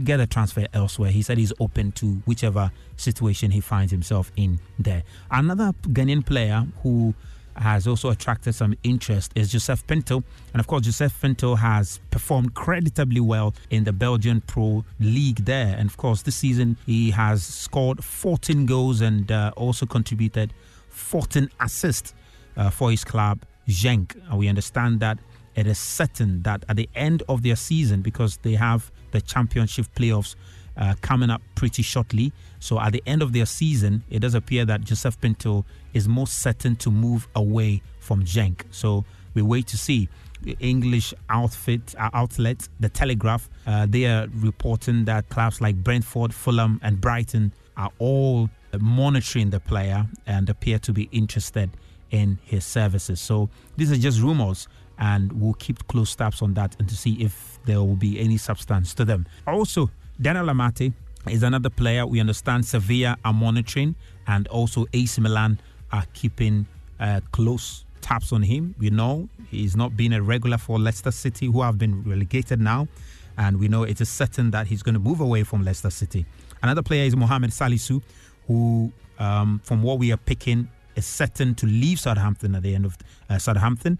get a transfer elsewhere. He said he's open to whichever situation he finds himself in there. Another Ghanaian player who has also attracted some interest is Joseph Pinto. And of course, Joseph Pinto has performed creditably well in the Belgian Pro League there. And of course, this season he has scored 14 goals and uh, also contributed 14 assists uh, for his club, Genk. And we understand that it is certain that at the end of their season, because they have the championship playoffs uh, coming up pretty shortly. So at the end of their season, it does appear that Joseph Pinto is most certain to move away from Genk. So we wait to see. The English outfit uh, outlet, The Telegraph, uh, they are reporting that clubs like Brentford, Fulham, and Brighton are all monitoring the player and appear to be interested in his services. So these are just rumors, and we'll keep close tabs on that and to see if there will be any substance to them. Also, Daniel Amartey is another player we understand Sevilla are monitoring, and also AC Milan are keeping uh, close tabs on him. We know he's not been a regular for Leicester City, who have been relegated now, and we know it is certain that he's going to move away from Leicester City. Another player is Mohamed Salisu, who, um, from what we are picking, is certain to leave Southampton at the end of uh, Southampton,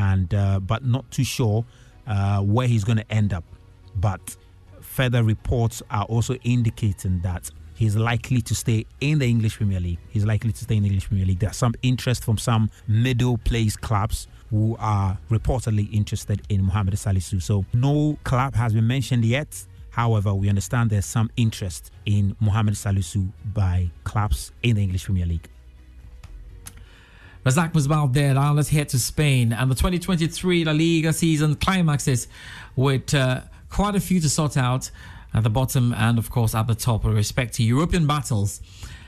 and uh, but not too sure uh, where he's going to end up. But further reports are also indicating that he's likely to stay in the English Premier League. He's likely to stay in the English Premier League. There's some interest from some middle place clubs who are reportedly interested in Mohamed Salisu. So no club has been mentioned yet. However, we understand there's some interest in Mohamed Salisu by clubs in the English Premier League. Razak there. Now let's head to Spain. And the 2023 La Liga season climaxes with uh, quite a few to sort out at the bottom and, of course, at the top with respect to European battles.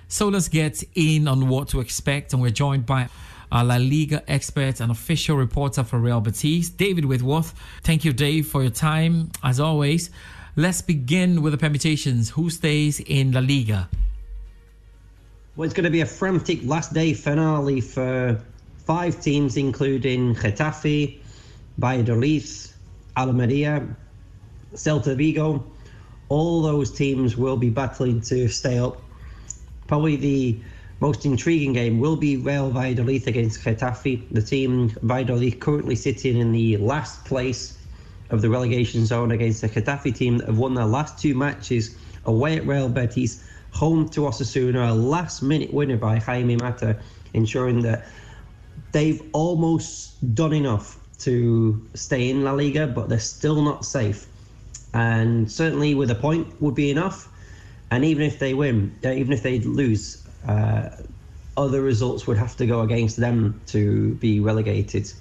So let's get in on what to expect. And we're joined by our La Liga expert and official reporter for Real Betis, David Whitworth. Thank you, Dave, for your time. As always, let's begin with the permutations. Who stays in La Liga? Well, it's going to be a frantic last day finale for five teams, including Getafe, Valladolid, Almeria, Celta Vigo. All those teams will be battling to stay up. Probably the most intriguing game will be Real Valladolid against Getafe. The team Valladolid currently sitting in the last place of the relegation zone against the Getafe team that have won their last two matches away at Real Betis, home to Osasuna, a last minute winner by Jaime Mata, ensuring that they've almost done enough to stay in La Liga, but they're still not safe and certainly with a point would be enough. And even if they win, uh, even if they lose, uh, other results would have to go against them to be relegated.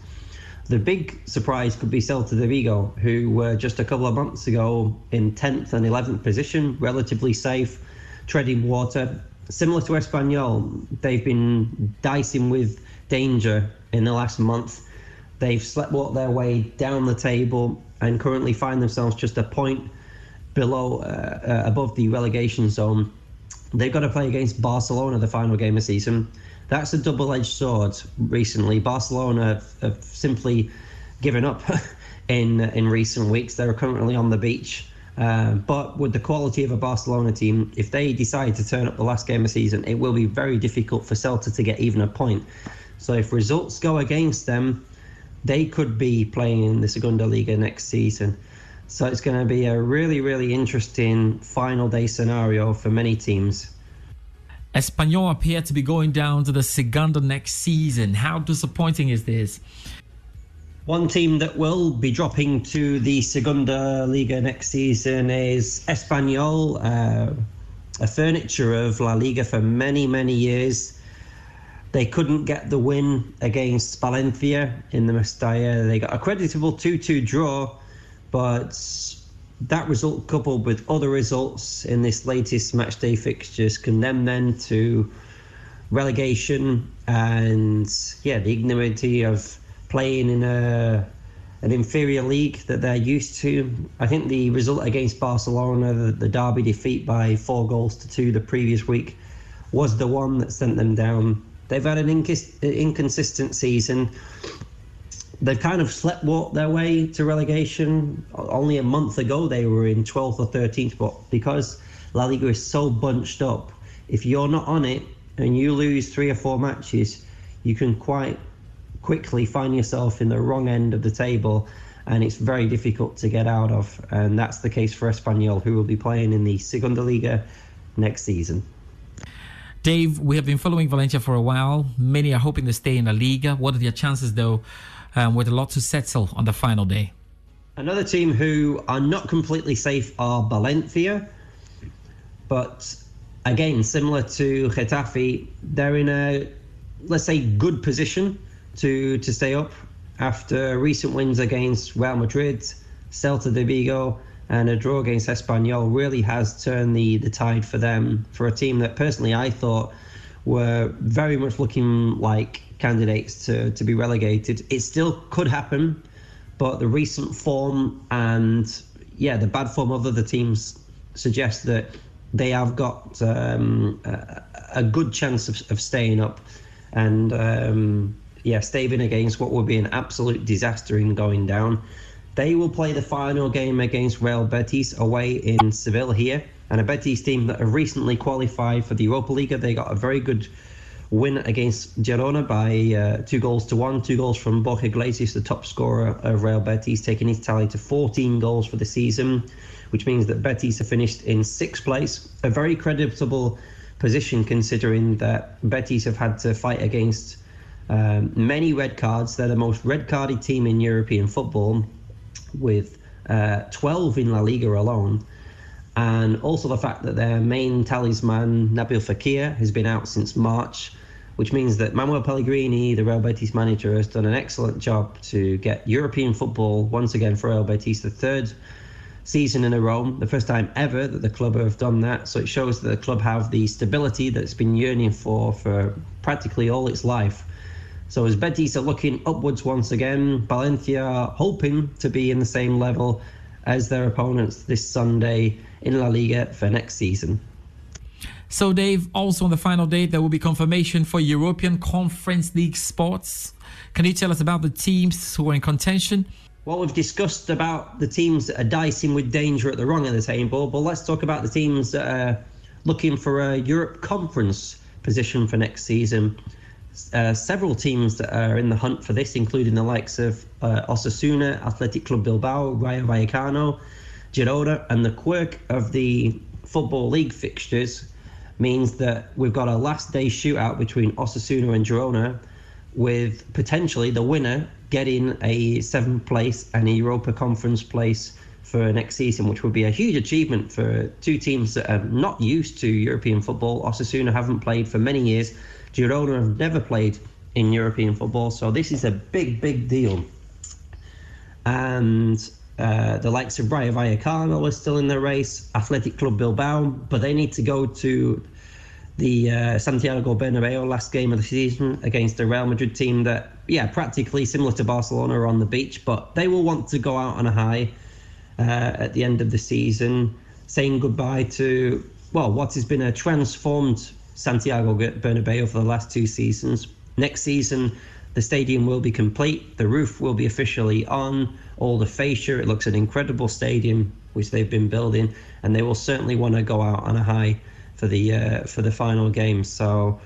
The big surprise could be Celta de Vigo, who were just a couple of months ago in 10th and 11th position, relatively safe, treading water. Similar to Espanyol, they've been dicing with danger in the last month. They've slept walked their way down the table and currently find themselves just a point below, uh, uh, above the relegation zone. They've got to play against Barcelona the final game of season. That's a double-edged sword. Recently, Barcelona have, have simply given up in in recent weeks. They're currently on the beach. Uh, but with the quality of a Barcelona team, if they decide to turn up the last game of the season, it will be very difficult for Celta to get even a point. So if results go against them, they could be playing in the Segunda Liga next season. So it's going to be a really, really interesting final day scenario for many teams. Espanyol appear to be going down to the Segunda next season. How disappointing is this? One team that will be dropping to the Segunda Liga next season is Espanyol, uh, a furniture of La Liga for many, many years. They couldn't get the win against Valencia in the Mestalla. They got a creditable 2 2 draw, but that result, coupled with other results in this latest matchday fixtures, condemned them to relegation and, yeah, the ignominy of playing in a an inferior league that they're used to. I think the result against Barcelona, the, the derby defeat by four goals to two the previous week, was the one that sent them down. They've had an inconsistent season. They've kind of sleptwalked their way to relegation. Only a month ago, they were in 12th or 13th, but because La Liga is so bunched up, if you're not on it and you lose three or four matches, you can quite quickly find yourself in the wrong end of the table and it's very difficult to get out of. And that's the case for Espanyol, who will be playing in the Segunda Liga next season. Dave, we have been following Valencia for a while. Many are hoping to stay in the Liga. What are their chances, though, um, with a lot to settle on the final day? Another team who are not completely safe are Valencia, but again, similar to Getafe, they're in a, let's say, good position to to stay up after recent wins against Real Madrid, Celta de Vigo, and a draw against Espanyol really has turned the, the tide for them for a team that personally I thought were very much looking like candidates to, to be relegated. It still could happen, but the recent form and yeah, the bad form of other teams suggests that they have got um, a, a, good chance of, of staying up. And um, yeah, staving against what would be an absolute disaster in going down. They will play the final game against Real Betis away in Seville here, and a Betis team that have recently qualified for the Europa League. They got a very good win against Girona by uh, two goals to one. Two goals from Borja Iglesias, the top scorer of Real Betis, taking his tally to 14 goals for the season, which means that Betis have finished in sixth place. A very creditable position considering that Betis have had to fight against um, many red cards. They're the most red carded team in European football, with uh, 12 in La Liga alone. And also the fact that their main talisman, Nabil Fekir, has been out since March, which means that Manuel Pellegrini, the Real Betis manager, has done an excellent job to get European football once again for Real Betis, the third season in a row, the first time ever that the club have done that. So it shows that the club have the stability that's been yearning for for practically all its life. So as Betis are looking upwards once again, Valencia hoping to be in the same level as their opponents this Sunday in La Liga for next season. So, Dave, also on the final date, there will be confirmation for European Conference League spots. Can you tell us about the teams who are in contention? Well, we've discussed about the teams that are dicing with danger at the wrong end of the table, but let's talk about the teams that are looking for a Europe Conference position for next season uh, several teams that are in the hunt for this, including the likes of uh, Osasuna, Athletic Club Bilbao, Rayo Vallecano, Girona, and the quirk of the Football League fixtures means that we've got a last day shootout between Osasuna and Girona, with potentially the winner getting a seventh place and a Europa Conference place for next season, which would be a huge achievement for two teams that are not used to European football. Osasuna haven't played for many years Girona have never played in European football, so this is a big, big deal. And uh, the likes of Rayo Vallecano are still in the race, Athletic Club Bilbao, but they need to go to the uh, Santiago Bernabeu last game of the season against the Real Madrid team that, yeah, practically similar to Barcelona are on the beach, but they will want to go out on a high uh, at the end of the season, saying goodbye to, well, what has been a transformed Santiago Bernabeu for the last two seasons. Next season, the stadium will be complete. The roof will be officially on. All the fascia. It looks an incredible stadium which they've been building, and they will certainly want to go out on a high for the uh, for the final game. So,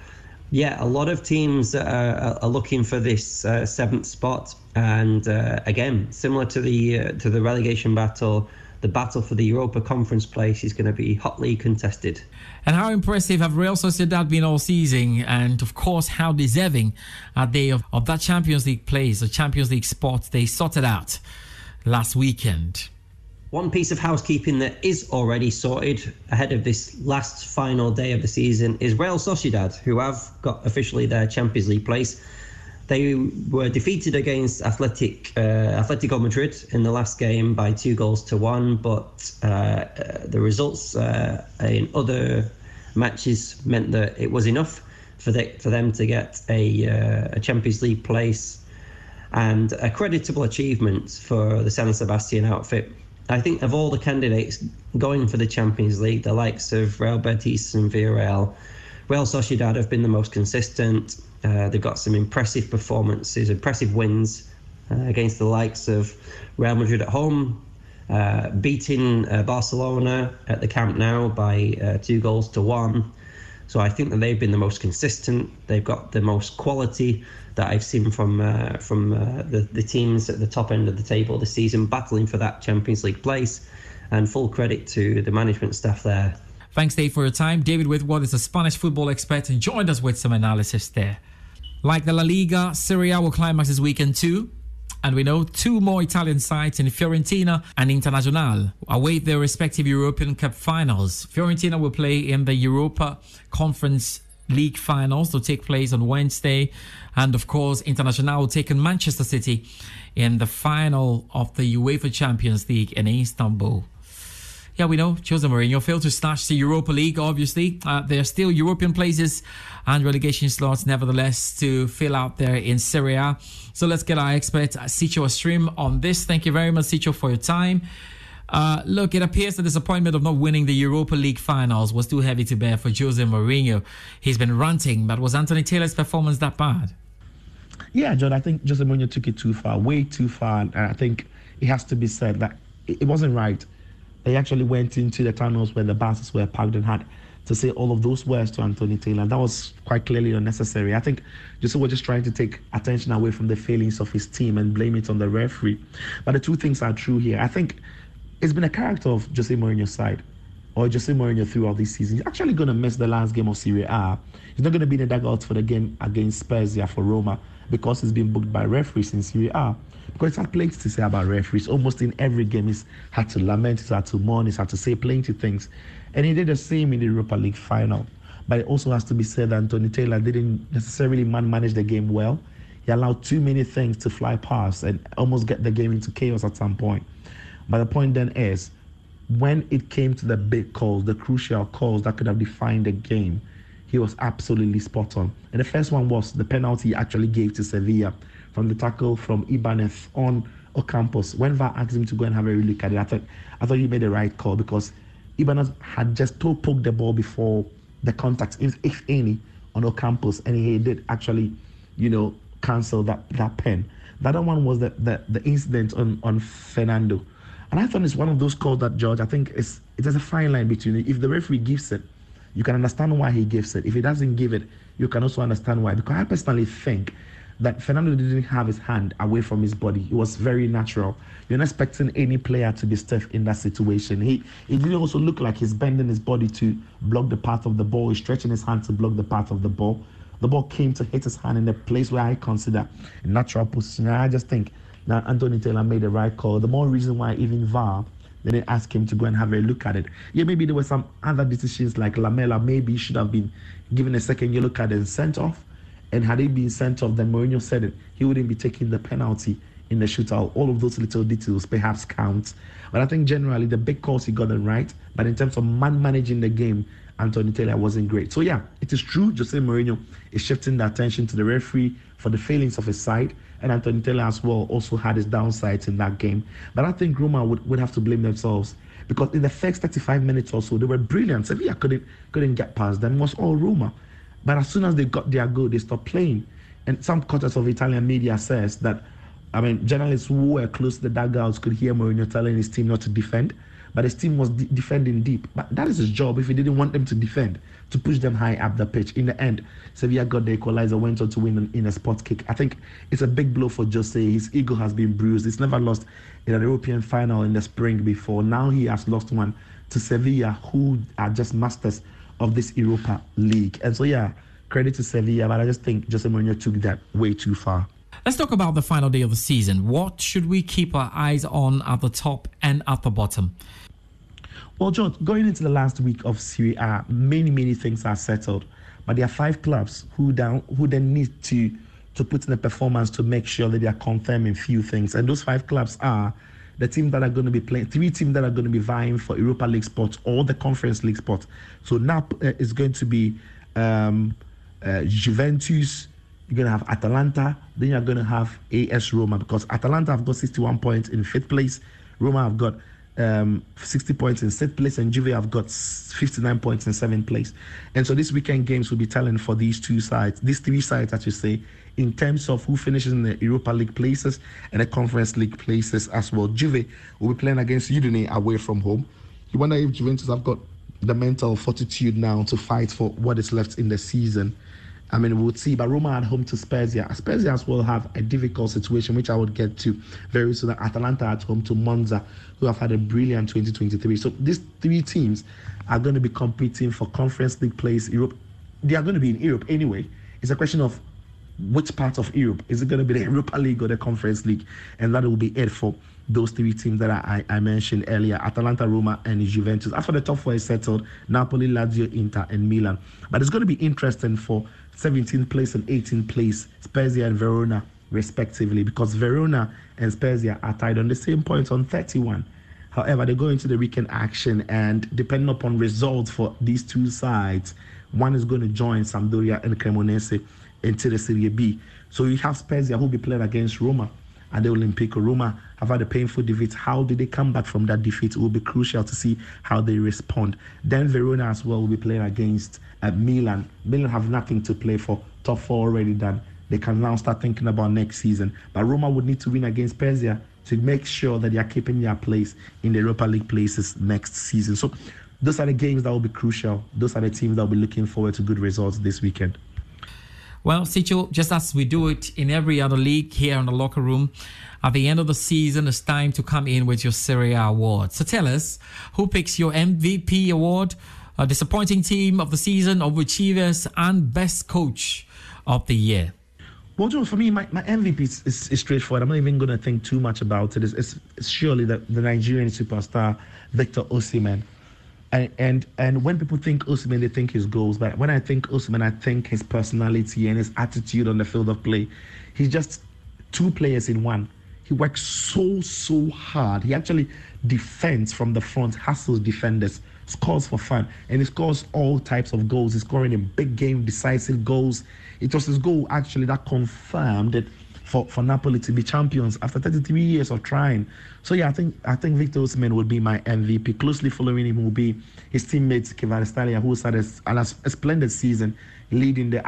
yeah, a lot of teams are, are looking for this uh, seventh spot, and uh, again, similar to the uh, to the relegation battle the battle for the Europa Conference place is going to be hotly contested. And how impressive have Real Sociedad been all season? And of course, how deserving are they of, of that Champions League place, the Champions League spot they sorted out last weekend? One piece of housekeeping that is already sorted ahead of this last final day of the season is Real Sociedad, who have got officially their Champions League place. They were defeated against Athletic uh, Atletico Madrid in the last game by two goals to one, but uh, uh, the results uh, in other matches meant that it was enough for the, for them to get a, uh, a Champions League place. and a creditable achievement for the San Sebastian outfit. I think of all the candidates going for the Champions League, the likes of Real Betis and Villarreal, Real Sociedad have been the most consistent. Uh, they've got some impressive performances, impressive wins uh, against the likes of Real Madrid at home, uh, beating uh, Barcelona at the Camp Nou by uh, two goals to one. So I think that they've been the most consistent. They've got the most quality that I've seen from uh, from the the teams at the top end of the table this season, battling for that Champions League place. And full credit to the management staff there. Thanks, Dave, for your time. David Whitworth is a Spanish football expert and joined us with some analysis there. Like the La Liga, Serie A will climax this weekend too. And we know two more Italian sides in Fiorentina and Internazionale await their respective European Cup finals. Fiorentina will play in the Europa Conference League finals to take place on Wednesday. And of course, Internazionale will take on Manchester City in the final of the UEFA Champions League in Istanbul. Yeah, we know Jose Mourinho failed to snatch the Europa League, obviously. Uh, there are still European places and relegation slots, nevertheless, to fill out there in Serie A. So let's get our expert, Sicho Stream, on this. Thank you very much, Sicho, for your time. Uh, look, it appears the disappointment of not winning the Europa League finals was too heavy to bear for Jose Mourinho. He's been ranting, but was Anthony Taylor's performance that bad? Yeah, John, I think Jose Mourinho took it too far, way too far. And I think it has to be said that it wasn't right they actually went into the tunnels where the buses were parked and had to say all of those words to Anthony Taylor. That was quite clearly unnecessary. I think Jose was just trying to take attention away from the failings of his team and blame it on the referee. But the two things are true here. I think it's been a character of Jose Mourinho's side or Jose Mourinho throughout this season. He's actually going to miss the last game of Serie A. He's not going to be in the dugout for the game against Spezia for Roma because he's been booked by referees in Serie A because had plenty to say about referees. Almost in every game, he's had to lament, he's had to mourn, he's had to say plenty of things. And he did the same in the Europa League final. But it also has to be said that Anthony Taylor didn't necessarily man manage the game well. He allowed too many things to fly past and almost get the game into chaos at some point. But the point then is, when it came to the big calls, the crucial calls that could have defined the game, he was absolutely spot on. And the first one was the penalty he actually gave to Sevilla from the tackle from Ibanez on Ocampos. When VAR asked him to go and have a look at it, I thought I thought he made the right call because Ibanez had just toe poked the ball before the contact, if, if any, on Ocampos, and he did actually, you know, cancel that that pen. The other one was the, the, the incident on, on Fernando. And I thought it's one of those calls that George, I think it's it there's a fine line between. If the referee gives it, you can understand why he gives it. If he doesn't give it, you can also understand why. Because I personally think that Fernando didn't have his hand away from his body. It was very natural. You're not expecting any player to be stiff in that situation. He it didn't also look like he's bending his body to block the path of the ball. He's stretching his hand to block the path of the ball. The ball came to hit his hand in a place where I consider a natural position. I just think that Anthony Taylor made the right call. The more reason why even VAR they didn't ask him to go and have a look at it. Yeah, maybe there were some other decisions like Lamela. Maybe he should have been given a second yellow card and sent off. And had he been sent off, then Mourinho said it, he wouldn't be taking the penalty in the shootout. All of those little details perhaps count. But I think generally the big calls he got them right. But in terms of man managing the game, Anthony Taylor wasn't great. So yeah, it is true. Jose Mourinho is shifting the attention to the referee for the failings of his side. And Anthony Taylor as well also had his downsides in that game. But I think Roma would, would have to blame themselves because in the first 35 minutes or so, they were brilliant. Sevilla couldn't couldn't get past them. It was all Roma. But as soon as they got their goal, they stopped playing. And some quarters of Italian media says that, I mean, journalists who were close to the dugouts could hear Mourinho telling his team not to defend, but his team was de- defending deep. But that is his job if he didn't want them to defend, to push them high up the pitch. In the end, Sevilla got the equalizer, went on to win in a spot kick. I think it's a big blow for Jose. His ego has been bruised. He's never lost in an European final in the spring before. Now he has lost one to Sevilla, who are just masters of this Europa League. And so, yeah, credit to Sevilla, but I just think Jose Mourinho took that way too far. Let's talk about the final day of the season. What should we keep our eyes on at the top and at the bottom? Well, John, going into the last week of Serie A, many, many things are settled. But there are five clubs who down who then need to to put in a performance to make sure that they are confirming few things. And those five clubs are the teams that are going to be playing, three teams that are going to be vying for Europa League spots or the Conference League spot. So NAP uh, is going to be um, uh, Juventus, You're going to have Atalanta. Then you're going to have AS Roma because Atalanta have got 61 points in fifth place. Roma have got um, 60 points in sixth place, and Juve have got 59 points in seventh place. And so this weekend games will be telling for these two sides, these three sides, I should say, in terms of who finishes in the Europa League places and the Conference League places as well. Juve will be playing against Udine away from home. You wonder if Juventus have got the mental fortitude now to fight for what is left in the season. I mean, we'll see. But Roma at home to Spezia. Spezia as well have a difficult situation, which I would get to very soon. Atalanta at home to Monza, who have had a brilliant 2023. So these three teams are going to be competing for Conference League place. Europe, they are going to be in Europe anyway. It's a question of which part of Europe is it going to be the Europa League or the Conference League, and that will be it for those three teams that I, I mentioned earlier Atalanta, Roma, and Juventus. After the top four is settled, Napoli, Lazio, Inter, and Milan. But it's going to be interesting for 17th place and 18th place, Spezia and Verona, respectively, because Verona and Spezia are tied on the same points on 31. However, they go into the weekend action, and depending upon results for these two sides, one is going to join Sampdoria and Cremonese into the Serie B. So you have Spezia who will be playing against Roma at the Olympic Roma have had a painful defeat. How did they come back from that defeat? It will be crucial to see how they respond. Then Verona as well will be playing against uh, Milan. Milan have nothing to play for. Top four already done. They can now start thinking about next season. But Roma would need to win against Spezia to make sure that they are keeping their place in the Europa League places next season. So those are the games that will be crucial. Those are the teams that will be looking forward to good results this weekend. Well, Sicho, just as we do it in every other league here in the locker room, at the end of the season, it's time to come in with your Serie A award. So tell us, who picks your MVP award, a disappointing team of the season, overachievers, and best coach of the year? Well, Joe, for me, my, my MVP is, is, is straightforward. I'm not even going to think too much about it. It's, it's, it's surely the, the Nigerian superstar, Victor Osimhen. And, and and when people think Osimhen, they think his goals. But when I think Osimhen, I think his personality and his attitude on the field of play. He's just two players in one. He works so so hard. He actually defends from the front, hustles defenders, scores for fun, and he scores all types of goals. He's scoring in big game, decisive goals. It was his goal actually that confirmed it for, for Napoli to be champions after 33 years of trying. So yeah, I think I think Victor Osimhen would be my MVP. Closely following him will be his teammate Kvaratskhelia, who's had a, a splendid season leading the